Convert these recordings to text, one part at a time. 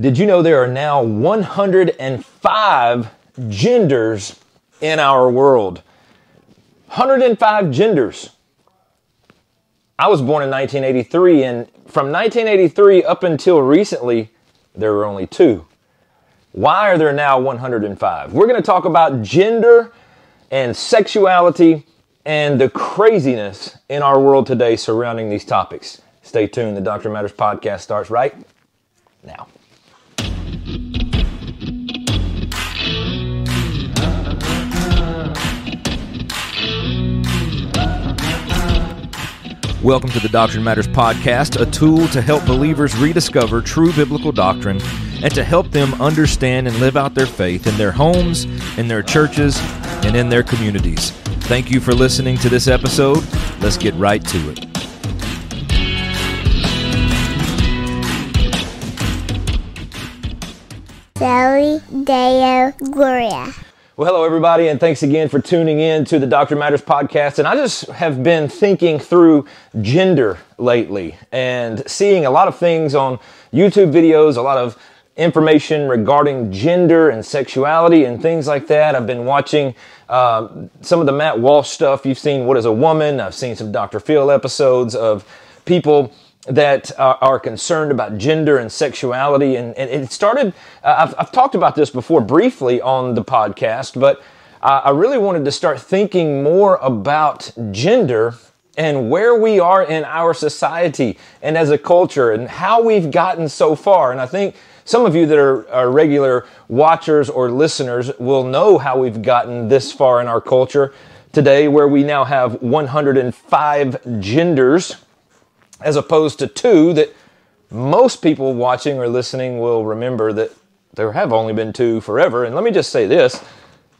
Did you know there are now 105 genders in our world? 105 genders. I was born in 1983, and from 1983 up until recently, there were only two. Why are there now 105? We're going to talk about gender and sexuality and the craziness in our world today surrounding these topics. Stay tuned. The Doctrine Matters podcast starts right now. Welcome to the Doctrine Matters podcast, a tool to help believers rediscover true biblical doctrine and to help them understand and live out their faith in their homes, in their churches, and in their communities. Thank you for listening to this episode. Let's get right to it. Deo Gloria. Well, hello, everybody, and thanks again for tuning in to the Doctrine Matters podcast. And I just have been thinking through gender lately and seeing a lot of things on YouTube videos, a lot of information regarding gender and sexuality and things like that. I've been watching uh, some of the Matt Walsh stuff. You've seen What is a Woman? I've seen some Dr. Phil episodes of people that are, are, concerned about gender and sexuality. And, and it started, uh, I've, I've, talked about this before briefly on the podcast, but uh, I really wanted to start thinking more about gender and where we are in our society and as a culture and how we've gotten so far. And I think some of you that are, are regular watchers or listeners will know how we've gotten this far in our culture today, where we now have 105 genders as opposed to two that most people watching or listening will remember that there have only been two forever. And let me just say this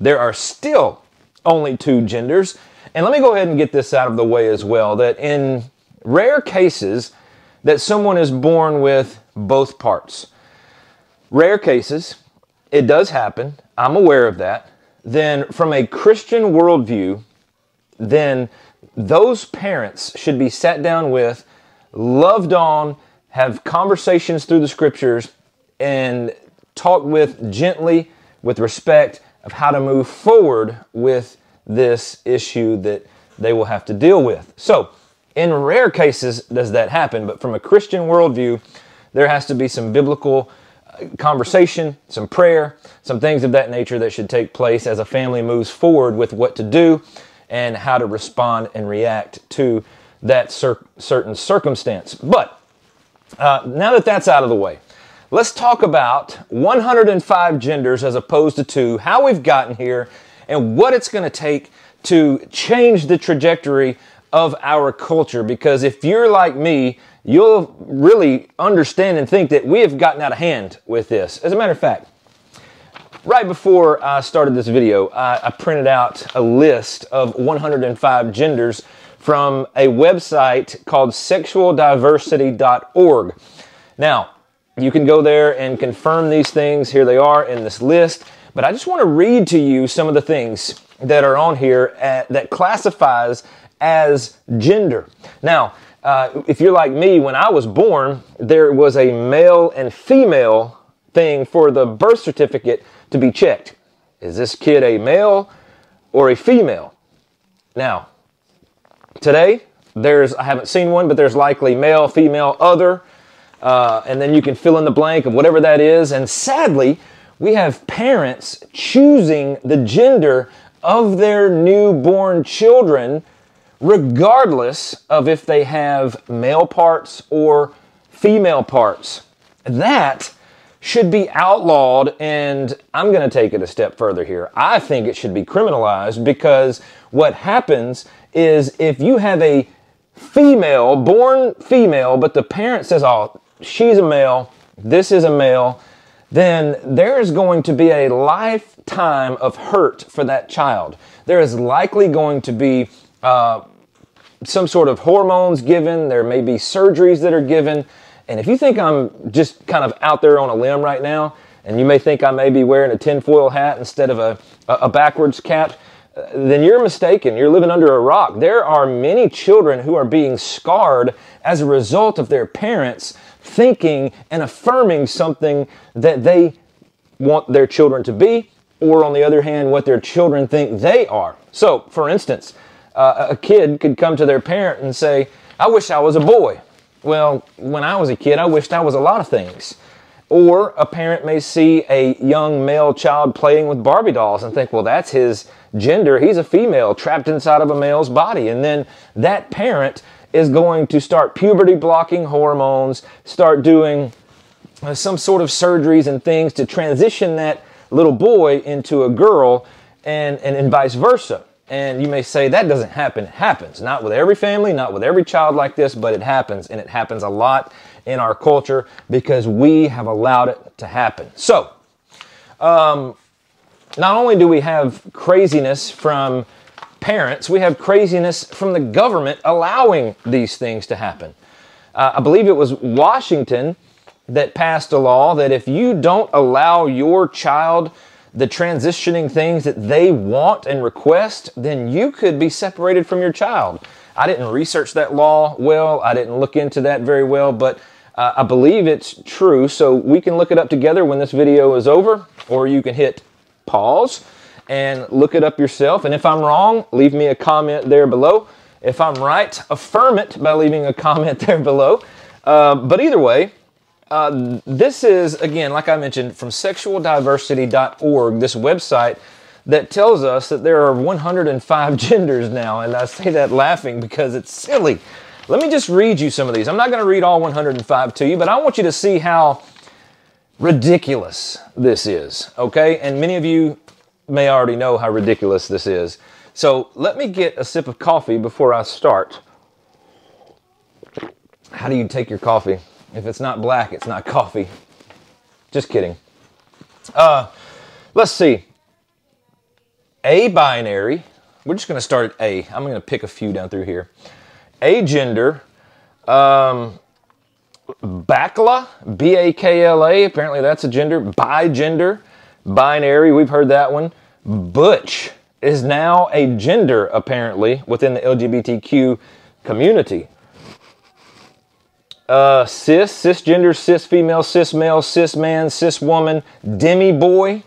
there are still only two genders. And let me go ahead and get this out of the way as well that in rare cases that someone is born with both parts, rare cases, it does happen, I'm aware of that, then from a Christian worldview, then those parents should be sat down with loved on, have conversations through the scriptures, and talk with gently, with respect, of how to move forward with this issue that they will have to deal with. So, in rare cases, does that happen, but from a Christian worldview, there has to be some biblical uh, conversation, some prayer, some things of that nature that should take place as a family moves forward with what to do and how to respond and react to that cer- certain circumstance. But uh, now that that's out of the way, let's talk about 105 genders as opposed to two, how we've gotten here, and what it's going to take to change the trajectory of our culture. Because if you're like me, you'll really understand and think that we have gotten out of hand with this. As a matter of fact, right before I started this video, I, I printed out a list of 105 genders from a website called sexualdiversity.org. Now, you can go there and confirm these things. Here they are in this list. But I just want to read to you some of the things that are on here at, that classifies as gender. Now, uh, if you're like me, when I was born, there was a male and female thing for the birth certificate to be checked. Is this kid a male or a female? Now, Today, there's, I haven't seen one, but there's likely male, female, other, uh, and then you can fill in the blank of whatever that is. And sadly, we have parents choosing the gender of their newborn children, regardless of if they have male parts or female parts. That should be outlawed, and I'm going to take it a step further here. I think it should be criminalized because what happens is if you have a female, born female, but the parent says, oh, she's a male, this is a male, then there is going to be a lifetime of hurt for that child. There is likely going to be uh, some sort of hormones given, there may be surgeries that are given. And if you think I'm just kind of out there on a limb right now, and you may think I may be wearing a tinfoil hat instead of a, a backwards cap, then you're mistaken. You're living under a rock. There are many children who are being scarred as a result of their parents thinking and affirming something that they want their children to be, or on the other hand, what their children think they are. So, for instance, uh, a kid could come to their parent and say, I wish I was a boy. Well, when I was a kid, I wished I was a lot of things. Or a parent may see a young male child playing with Barbie dolls and think, well, that's his gender. He's a female trapped inside of a male's body. And then that parent is going to start puberty blocking hormones, start doing uh, some sort of surgeries and things to transition that little boy into a girl and, and, and vice versa. And you may say that doesn't happen. It happens. Not with every family, not with every child like this, but it happens. And it happens a lot in our culture because we have allowed it to happen. So, um, not only do we have craziness from parents, we have craziness from the government allowing these things to happen. Uh, I believe it was Washington that passed a law that if you don't allow your child the transitioning things that they want and request, then you could be separated from your child. I didn't research that law well, I didn't look into that very well, but uh, I believe it's true. So we can look it up together when this video is over, or you can hit pause and look it up yourself. And if I'm wrong, leave me a comment there below. If I'm right, affirm it by leaving a comment there below. Uh, but either way, uh, this is, again, like I mentioned, from sexualdiversity.org, this website that tells us that there are 105 genders now. And I say that laughing because it's silly. Let me just read you some of these. I'm not going to read all 105 to you, but I want you to see how ridiculous this is, okay? And many of you may already know how ridiculous this is. So let me get a sip of coffee before I start. How do you take your coffee? If it's not black, it's not coffee. Just kidding. Uh, let's see. A binary. We're just going to start at A. I'm going to pick a few down through here. A gender. Um, Bakla, B A K L A. Apparently that's a gender. Bi gender. Binary. We've heard that one. Butch is now a gender, apparently, within the LGBTQ community uh, cis, cisgender, cis female, cis male, cis man, cis woman, demi boy,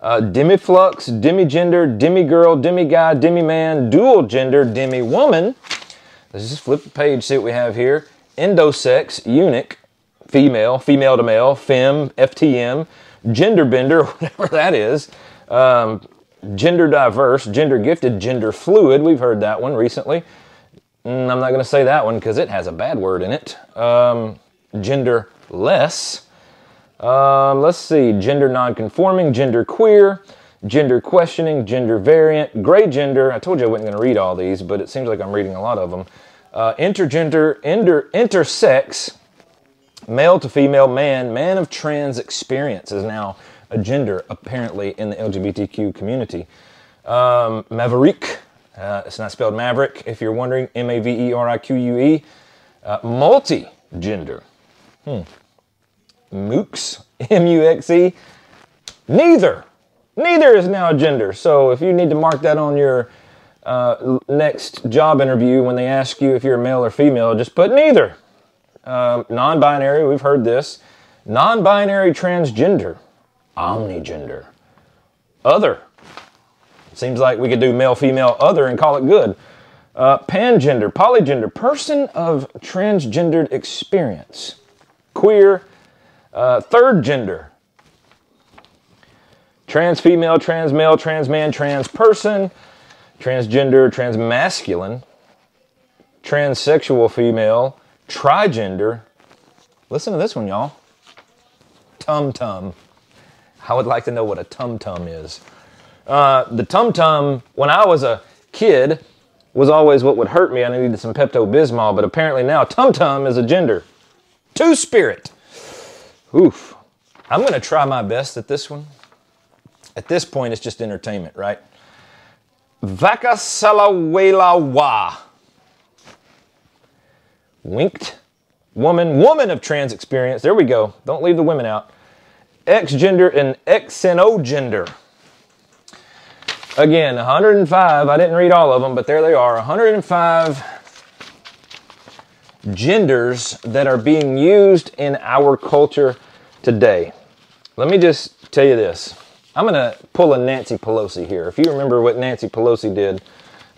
uh, demiflux, demigender, demigirl, demiguy, demi-man, dual gender, demi-woman. Let's just flip the page, see what we have here. Endosex, eunuch, female, female to male, fem, FTM, gender bender, whatever that is. Um, gender diverse, gender gifted, gender fluid. We've heard that one recently. Mm, I'm not going to say that one because it has a bad word in it. Um, genderless. Um, let's see. Gender nonconforming, gender queer, gender questioning, gender variant, gray gender. I told you I wasn't going to read all these, but it seems like I'm reading a lot of them. Uh, intergender, inter, intersex, male to female, man, man of trans experience is now a gender apparently in the LGBTQ community. Um, maverick, uh, it's not spelled maverick, if you're wondering. M A V E R I Q U E. Uh, multi gender. Hmm. Mooks, M U X E. Neither. Neither is now a gender. So if you need to mark that on your uh, next job interview when they ask you if you're male or female, just put neither. Um, non binary, we've heard this. Non binary transgender. Omnigender. Other. Seems like we could do male, female, other and call it good. Uh, pangender, polygender, person of transgendered experience. Queer, uh, third gender. Trans female, trans male, trans man, trans person, transgender, trans masculine, transsexual female, trigender. Listen to this one, y'all. Tum tum. I would like to know what a tum tum is. Uh, the tum tum, when I was a kid, was always what would hurt me. I needed some Pepto Bismol, but apparently now tum tum is a gender. Two spirit. Oof. I'm to try my best at this one. At this point, it's just entertainment, right? Vakasalawelawa. Winked. Woman. Woman of trans experience. There we go. Don't leave the women out. X gender and xenogender. Again, 105, I didn't read all of them, but there they are 105 genders that are being used in our culture today. Let me just tell you this. I'm going to pull a Nancy Pelosi here. If you remember what Nancy Pelosi did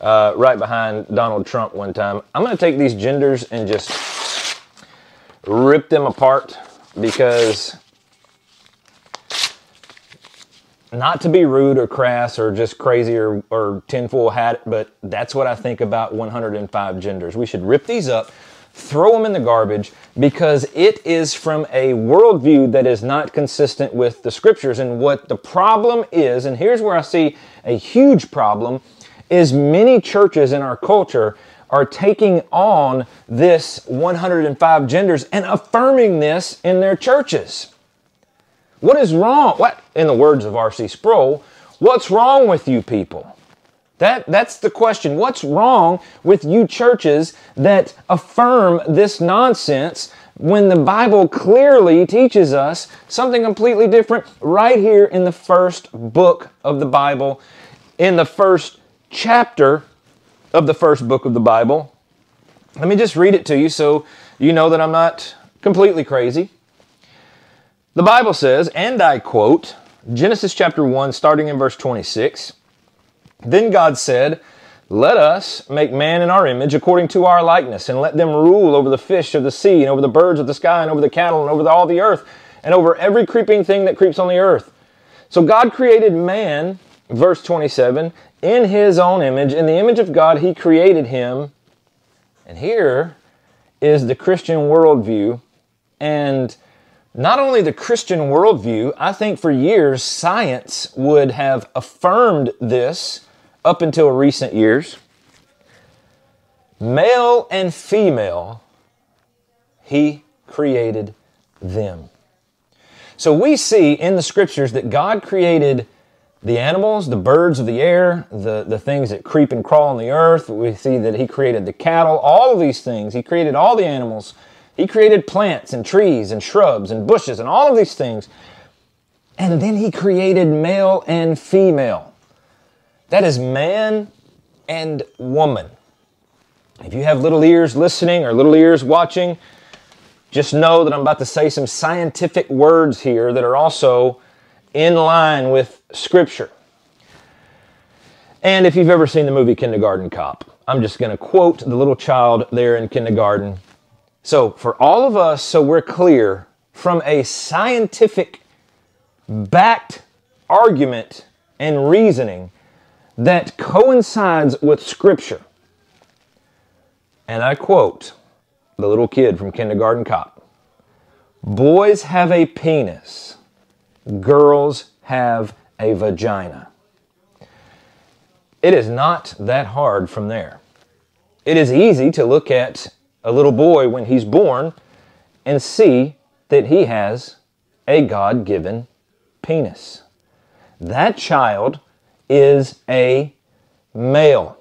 uh, right behind Donald Trump one time, I'm going to take these genders and just rip them apart because not to be rude or crass or just crazy or, or tinfoil hat, but that's what I think about 105 genders. We should rip these up, throw them in the garbage because it is from a worldview that is not consistent with the scriptures. And what the problem is, and here's where I see a huge problem, is many churches in our culture are taking on this 105 genders and affirming this in their churches. What is wrong? What, in the words of R.C. Sproul, what's wrong with you people? That, that's the question. What's wrong with you churches that affirm this nonsense when the Bible clearly teaches us something completely different right here in the first book of the Bible, in the first chapter of the first book of the Bible? Let me just read it to you so you know that I'm not completely crazy. The Bible says, and I quote, Genesis chapter 1, starting in verse 26. Then God said, Let us make man in our image according to our likeness, and let them rule over the fish of the sea, and over the birds of the sky, and over the cattle, and over the, all the earth, and over every creeping thing that creeps on the earth. So God created man, verse 27, in his own image. In the image of God, he created him. And here is the Christian worldview. And not only the Christian worldview, I think for years science would have affirmed this up until recent years. Male and female, he created them. So we see in the scriptures that God created the animals, the birds of the air, the, the things that creep and crawl on the earth. We see that he created the cattle, all of these things. He created all the animals he created plants and trees and shrubs and bushes and all of these things. And then he created male and female. That is man and woman. If you have little ears listening or little ears watching, just know that I'm about to say some scientific words here that are also in line with Scripture. And if you've ever seen the movie Kindergarten Cop, I'm just going to quote the little child there in kindergarten so, for all of us, so we're clear, from a scientific backed argument and reasoning that coincides with Scripture, and I quote the little kid from Kindergarten Cop Boys have a penis, girls have a vagina. It is not that hard from there. It is easy to look at a little boy when he's born and see that he has a God given penis. That child is a male.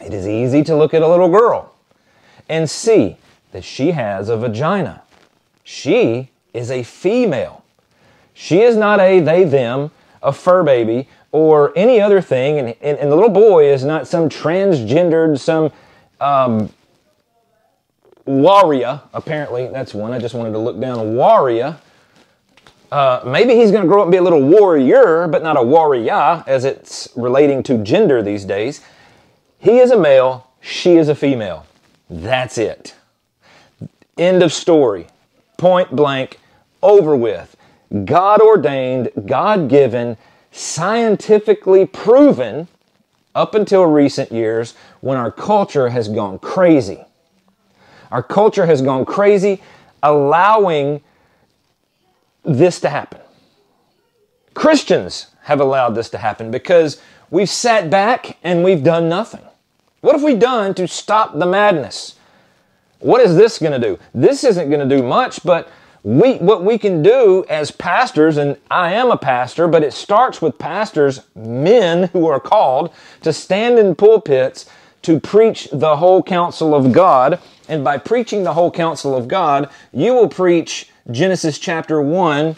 It is easy to look at a little girl and see that she has a vagina. She is a female. She is not a they, them, a fur baby, or any other thing. And, and, and the little boy is not some transgendered, some um, warrior, apparently, that's one. I just wanted to look down. Warrior. Uh, maybe he's going to grow up and be a little warrior, but not a warrior as it's relating to gender these days. He is a male, she is a female. That's it. End of story. Point blank, over with. God ordained, God given, scientifically proven up until recent years when our culture has gone crazy. Our culture has gone crazy, allowing this to happen. Christians have allowed this to happen because we've sat back and we've done nothing. What have we done to stop the madness? What is this going to do? This isn't going to do much, but we, what we can do as pastors, and I am a pastor, but it starts with pastors, men who are called to stand in pulpits to preach the whole counsel of God and by preaching the whole counsel of God, you will preach Genesis chapter 1,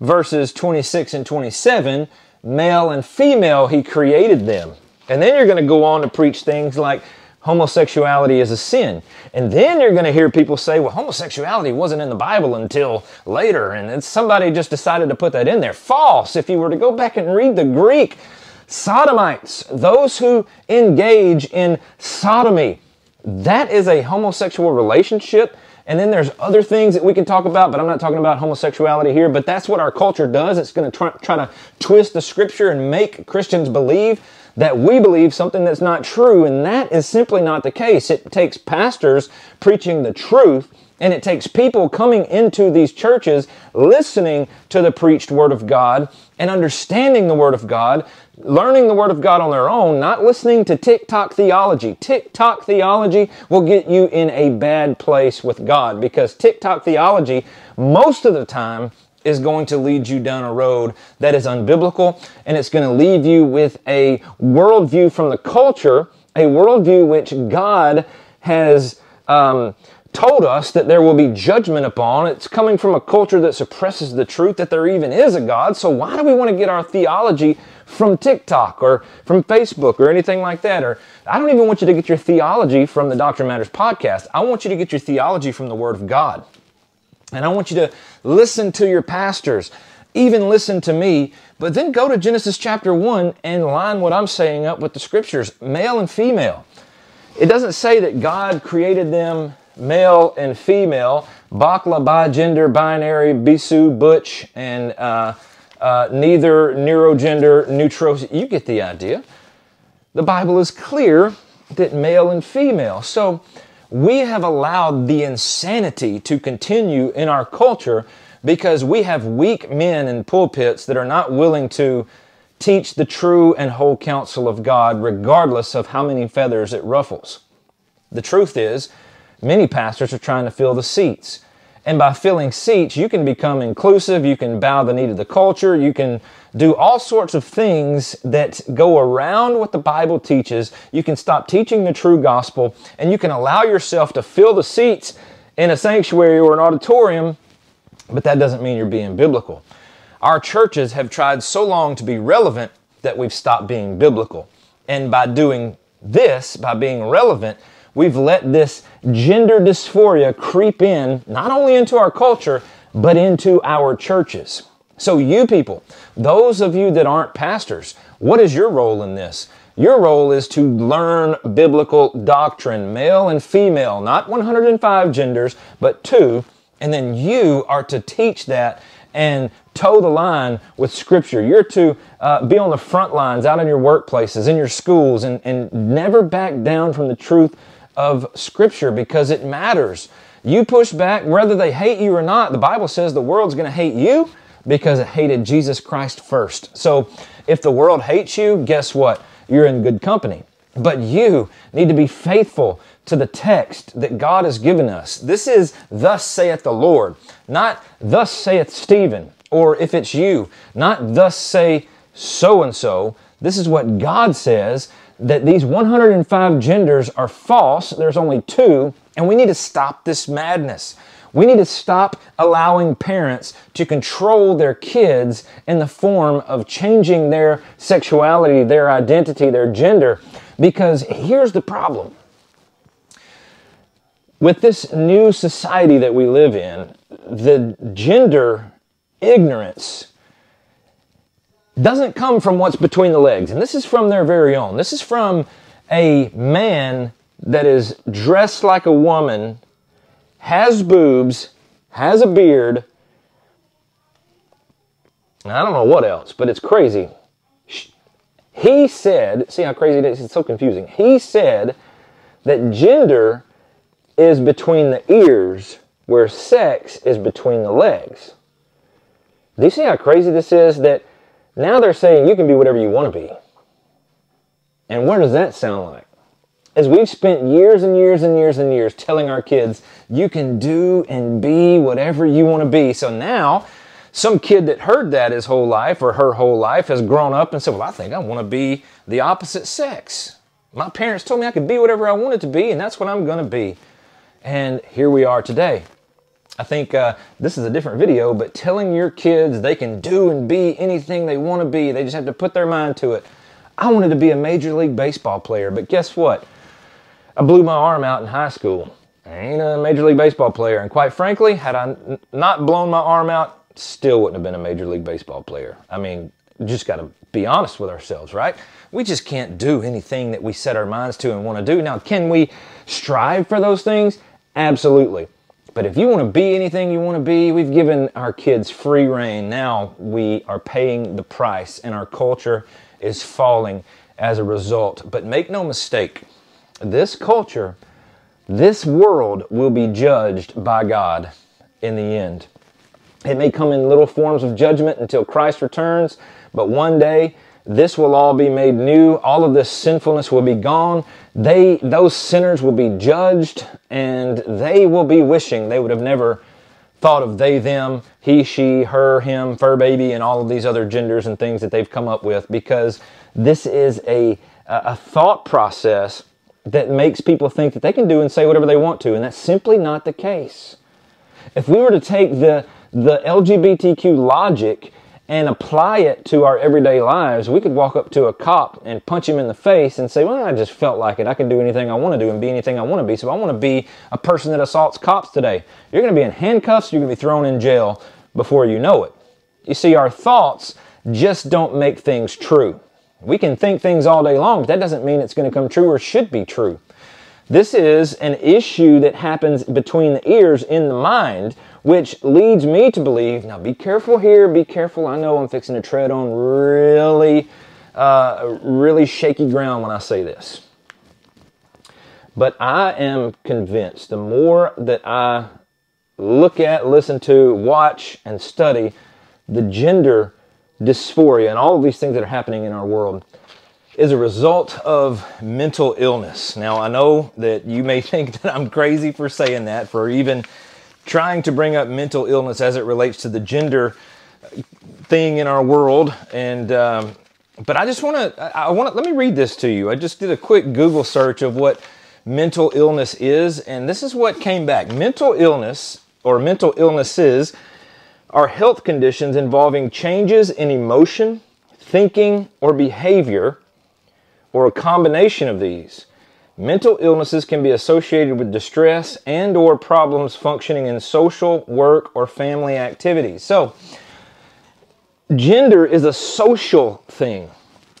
verses 26 and 27. Male and female, He created them. And then you're going to go on to preach things like homosexuality is a sin. And then you're going to hear people say, well, homosexuality wasn't in the Bible until later, and somebody just decided to put that in there. False. If you were to go back and read the Greek, sodomites, those who engage in sodomy, that is a homosexual relationship. And then there's other things that we can talk about, but I'm not talking about homosexuality here. But that's what our culture does. It's going to try, try to twist the scripture and make Christians believe that we believe something that's not true, and that is simply not the case. It takes pastors preaching the truth, and it takes people coming into these churches listening to the preached Word of God and understanding the Word of God, learning the Word of God on their own, not listening to TikTok theology. TikTok theology will get you in a bad place with God because TikTok theology, most of the time, is going to lead you down a road that is unbiblical and it's going to leave you with a worldview from the culture, a worldview which God has um, told us that there will be judgment upon. It's coming from a culture that suppresses the truth that there even is a God. So why do we want to get our theology from TikTok or from Facebook or anything like that? Or I don't even want you to get your theology from the Doctrine Matters podcast. I want you to get your theology from the Word of God. And I want you to listen to your pastors, even listen to me, but then go to Genesis chapter 1 and line what I'm saying up with the scriptures, male and female. It doesn't say that God created them male and female, bakla, bi gender, binary, bisu, butch, and uh, uh, neither neurogender, neutral. You get the idea. The Bible is clear that male and female. So we have allowed the insanity to continue in our culture because we have weak men in pulpits that are not willing to teach the true and whole counsel of God, regardless of how many feathers it ruffles. The truth is, many pastors are trying to fill the seats. And by filling seats, you can become inclusive, you can bow the knee to the culture, you can do all sorts of things that go around what the Bible teaches. You can stop teaching the true gospel, and you can allow yourself to fill the seats in a sanctuary or an auditorium, but that doesn't mean you're being biblical. Our churches have tried so long to be relevant that we've stopped being biblical. And by doing this, by being relevant, we've let this gender dysphoria creep in, not only into our culture, but into our churches. So, you people, those of you that aren't pastors, what is your role in this? Your role is to learn biblical doctrine, male and female, not 105 genders, but two. And then you are to teach that and toe the line with Scripture. You're to uh, be on the front lines out in your workplaces, in your schools, and, and never back down from the truth of Scripture because it matters. You push back, whether they hate you or not. The Bible says the world's going to hate you because it hated Jesus Christ first. So if the world hates you, guess what? You're in good company. But you need to be faithful to the text that God has given us. This is, Thus saith the Lord, not Thus saith Stephen, or if it's you, not Thus say so and so. This is what God says that these 105 genders are false. There's only two, and we need to stop this madness. We need to stop allowing parents to control their kids in the form of changing their sexuality, their identity, their gender. Because here's the problem with this new society that we live in, the gender ignorance doesn't come from what's between the legs. And this is from their very own. This is from a man that is dressed like a woman, has boobs, has a beard. I don't know what else, but it's crazy. He said, see how crazy it is? It's so confusing. He said that gender is between the ears, where sex is between the legs. Do you see how crazy this is? That now they're saying you can be whatever you want to be. And what does that sound like? As we've spent years and years and years and years telling our kids, you can do and be whatever you want to be. So now, some kid that heard that his whole life or her whole life has grown up and said, Well, I think I want to be the opposite sex. My parents told me I could be whatever I wanted to be, and that's what I'm going to be. And here we are today. I think uh, this is a different video, but telling your kids they can do and be anything they want to be, they just have to put their mind to it. I wanted to be a Major League Baseball player, but guess what? I blew my arm out in high school. I ain't a Major League Baseball player. And quite frankly, had I not blown my arm out, still wouldn't have been a Major League Baseball player. I mean, just got to be honest with ourselves, right? We just can't do anything that we set our minds to and want to do. Now, can we strive for those things? Absolutely. But if you want to be anything you want to be, we've given our kids free reign. Now we are paying the price, and our culture is falling as a result. But make no mistake, this culture, this world will be judged by God in the end. It may come in little forms of judgment until Christ returns, but one day this will all be made new. All of this sinfulness will be gone. They, those sinners will be judged, and they will be wishing they would have never thought of they, them, he, she, her, him, fur baby, and all of these other genders and things that they've come up with because this is a, a thought process that makes people think that they can do and say whatever they want to, and that's simply not the case. If we were to take the, the LGBTQ logic and apply it to our everyday lives, we could walk up to a cop and punch him in the face and say, Well, I just felt like it. I can do anything I want to do and be anything I want to be. So I want to be a person that assaults cops today. You're going to be in handcuffs, you're going to be thrown in jail before you know it. You see, our thoughts just don't make things true. We can think things all day long, but that doesn't mean it's going to come true or should be true. This is an issue that happens between the ears in the mind which leads me to believe now be careful here, be careful. I know I'm fixing to tread on really, uh, really shaky ground when I say this. But I am convinced the more that I look at, listen to, watch, and study the gender dysphoria and all of these things that are happening in our world is a result of mental illness. Now, I know that you may think that I'm crazy for saying that, for even trying to bring up mental illness as it relates to the gender thing in our world. And um, but I just want to I want to let me read this to you. I just did a quick Google search of what mental illness is, and this is what came back. Mental illness or mental illnesses are health conditions involving changes in emotion, thinking, or behavior, or a combination of these Mental illnesses can be associated with distress and or problems functioning in social, work, or family activities. So, gender is a social thing.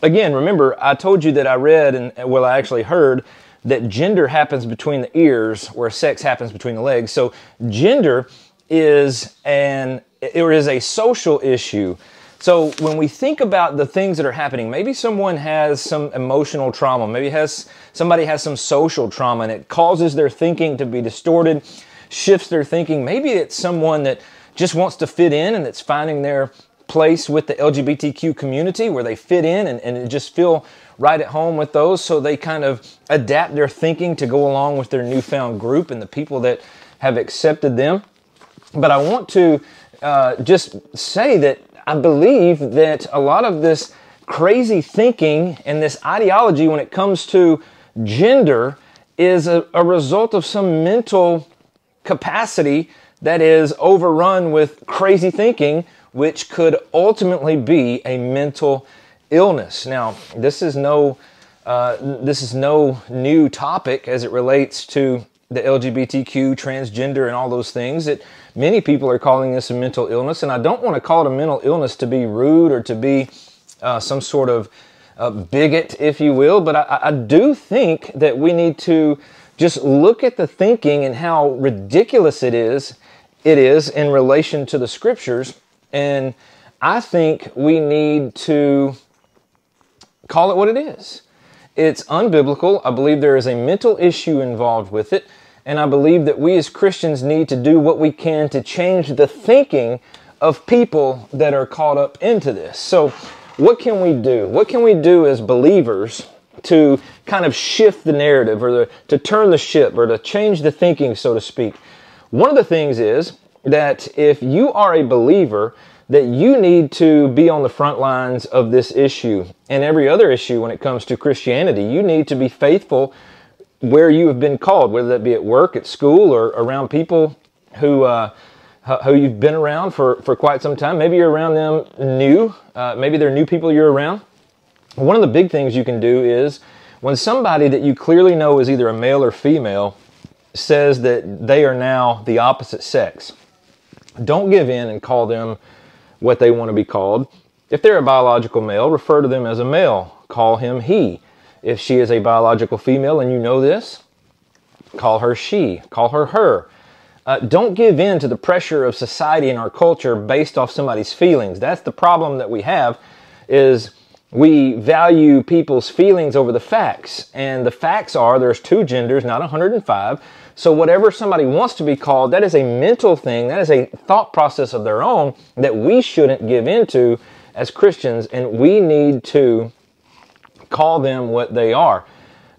Again, remember, I told you that I read and, well, I actually heard that gender happens between the ears where sex happens between the legs. So, gender is an, it is a social issue so when we think about the things that are happening, maybe someone has some emotional trauma, maybe has somebody has some social trauma and it causes their thinking to be distorted, shifts their thinking. Maybe it's someone that just wants to fit in and that's finding their place with the LGBTQ community where they fit in and, and just feel right at home with those. So they kind of adapt their thinking to go along with their newfound group and the people that have accepted them. But I want to uh, just say that I believe that a lot of this crazy thinking and this ideology when it comes to gender is a, a result of some mental capacity that is overrun with crazy thinking, which could ultimately be a mental illness. Now, this is no uh, this is no new topic as it relates to the LGBTQ, transgender, and all those things. that Many people are calling this a mental illness, and I don't want to call it a mental illness to be rude or to be uh, some sort of uh, bigot, if you will, but I, I do think that we need to just look at the thinking and how ridiculous it is it is in relation to the scriptures. And i think we need to call it what it is. It's unbiblical. I believe there is a mental issue involved with it and I believe that we as Christians need to do what we can to change the thinking of people that are caught up into this. So, what can we do? What can we do as believers to kind of shift the narrative or the, to turn the ship or to change the thinking, so to speak? One of the things is that if you are a believer, that you need to be on the front lines of this issue and every other issue when it comes to Christianity. You need to be faithful where you have been called, whether that be at work, at school, or around people who uh, who you've been around for, for quite some time. Maybe you're around them new. Uh, maybe they're new people you're around. One of the big things you can do is When somebody that you clearly know is either a male or female says that they are now the opposite sex, don't give in and call them what they want to be called. If they're a biological male, refer to them as a male. Call him he. If she is a biological female and you know this, call her she. Call her her. Uh, don't give in to the pressure of society and our culture based off somebody's feelings. That's the problem that we have is we value people's feelings over the facts. And the facts are there's two genders, not 105. So whatever somebody wants to be called, that is a mental thing. That is a thought process of their own that we shouldn't give into as Christians. And we need to call them what they are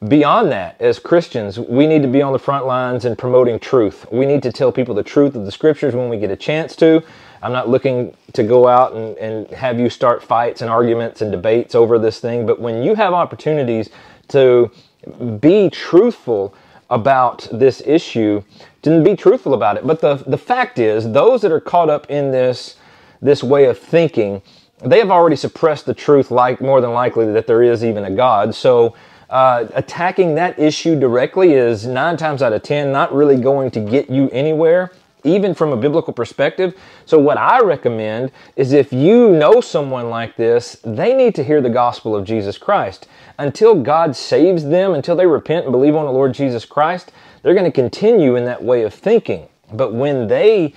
beyond that, as Christians, we need to be on the front lines and promoting truth. We need to tell people the truth of the scriptures when we get a chance to. I'm not looking to go out and, and have you start fights and arguments and debates over this thing, but when you have opportunities to be truthful about this issue, to be truthful about it. But the, the fact is, those that are caught up in this, this way of thinking, they have already suppressed the truth like more than likely that there is even a God. So uh, attacking that issue directly is nine times out of ten not really going to get you anywhere even from a biblical perspective. So, what I recommend is if you know someone like this, they need to hear the gospel of Jesus Christ. Until God saves them, until they repent and believe on the Lord Jesus Christ, they're going to continue in that way of thinking. But when they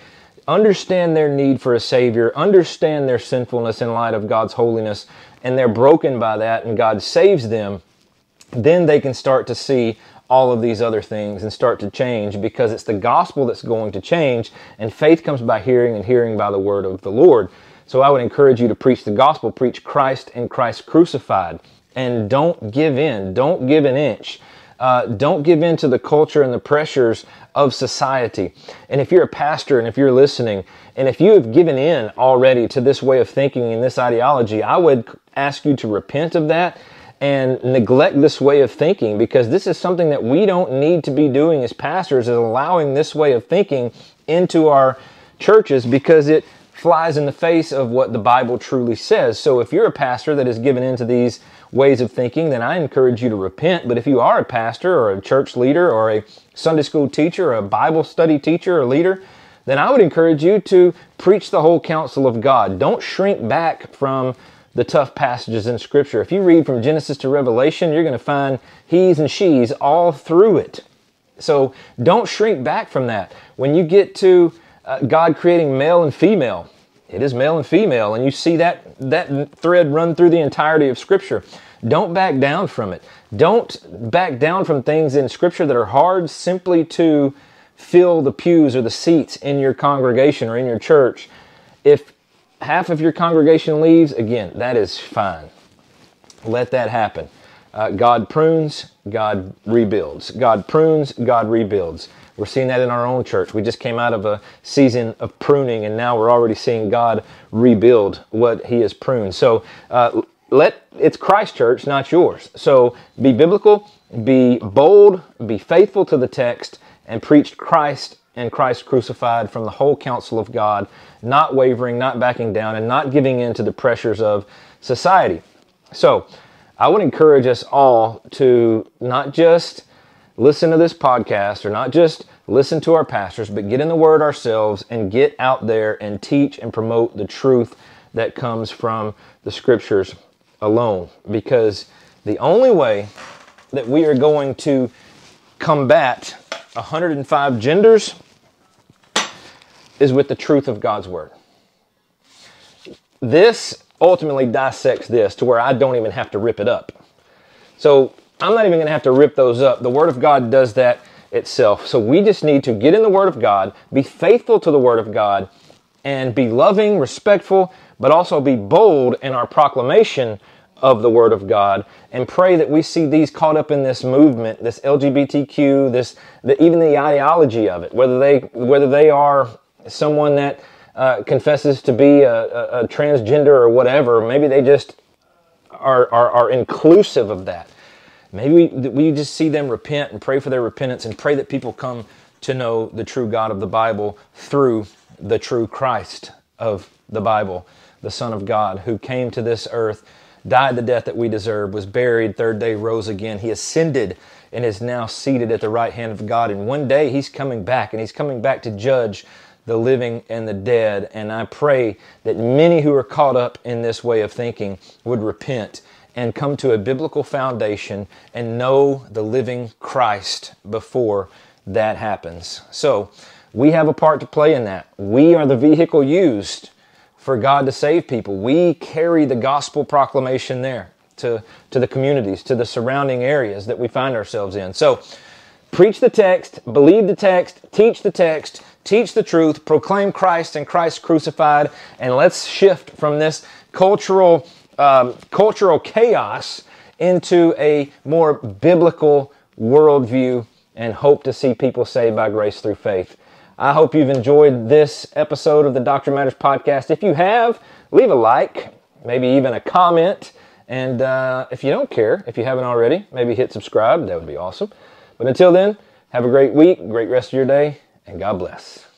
understand their need for a Savior, understand their sinfulness in light of God's holiness, and they're broken by that, and God saves them, then they can start to see all of these other things and start to change because it's the gospel that's going to change and faith comes by hearing and hearing by the word of the Lord. So I would encourage you to preach the gospel, preach Christ and Christ crucified, and don't give in, don't give an inch. Uh, don't give in to the culture and the pressures of society. And if you're a pastor and if you're listening, and if you have given in already to this way of thinking and this ideology, I would ask you to repent of that and neglect this way of thinking because this is something that we don't need to be doing as pastors is allowing this way of thinking into our churches because it flies in the face of what the Bible truly says. So if you're a pastor that is given into these ways of thinking, then I encourage you to repent. But if you are a pastor or a church leader or a Sunday school teacher or a Bible study teacher or leader, then I would encourage you to preach the whole counsel of God. Don't shrink back from the tough passages in Scripture. If you read from Genesis to Revelation, you're going to find he's and she's all through it. So don't shrink back from that. When you get to uh, God creating male and female, it is male and female, and you see that, that thread run through the entirety of Scripture. Don't back down from it. Don't back down from things in Scripture that are hard simply to fill the pews or the seats in your congregation or in your church. If half of your congregation leaves, again, that is fine. Let that happen. Uh, God prunes, God rebuilds. God prunes, God rebuilds. We're seeing that in our own church. We just came out of a season of pruning, and now we're already seeing God rebuild what He has pruned. So uh, let it's Christ Church, not yours. So be biblical, be bold, be faithful to the text, and preach Christ and Christ crucified from the whole counsel of God, not wavering, not backing down, and not giving in to the pressures of society. So, I would encourage us all to not just listen to this podcast or not just listen to our pastors, but get in the Word ourselves and get out there and teach and promote the truth that comes from the Scriptures alone. Because the only way that we are going to combat 105 genders is with the truth of God's Word. This ultimately dissects this to where I don't even have to rip it up. So I'm not even going to have to rip those up. The Word of God does that itself. So we just need to get in the Word of God, be faithful to the Word of God, and be loving, respectful, but also be bold in our proclamation of the Word of God and pray that we see these caught up in this movement, this LGBTQ, this the, even the ideology of it, whether they whether they are someone that uh, confesses to be a, a, a, transgender or whatever. Maybe they just are, are, are inclusive of that. Maybe we, we just see them repent and pray for their repentance and pray that people come to know the true God of the Bible through the true Christ of the Bible, the Son of God, who came to this earth died the death that we deserve, was buried, third day rose again. He ascended and is now seated at the right hand of God. And one day he's coming back, and he's coming back to judge the living and the dead. And I pray that many who are caught up in this way of thinking would repent and come to a biblical foundation and know the living Christ before that happens. So, we have a part to play in that. We are the vehicle used for God to save people. We carry the gospel proclamation there to, to the communities, to the surrounding areas that we find ourselves in. So, preach the text, believe the text, teach the text, teach the truth, proclaim Christ and Christ crucified, and let's shift from this cultural um, cultural chaos into a more biblical worldview and hope to see people saved by grace through faith. I hope you've enjoyed this episode of the Doctrine Matters podcast. If you have, leave a like, maybe even a comment. And uh, if you don't care, if you haven't already, maybe hit subscribe. That would be awesome. But until then, have a great week, great rest of your day, and God bless.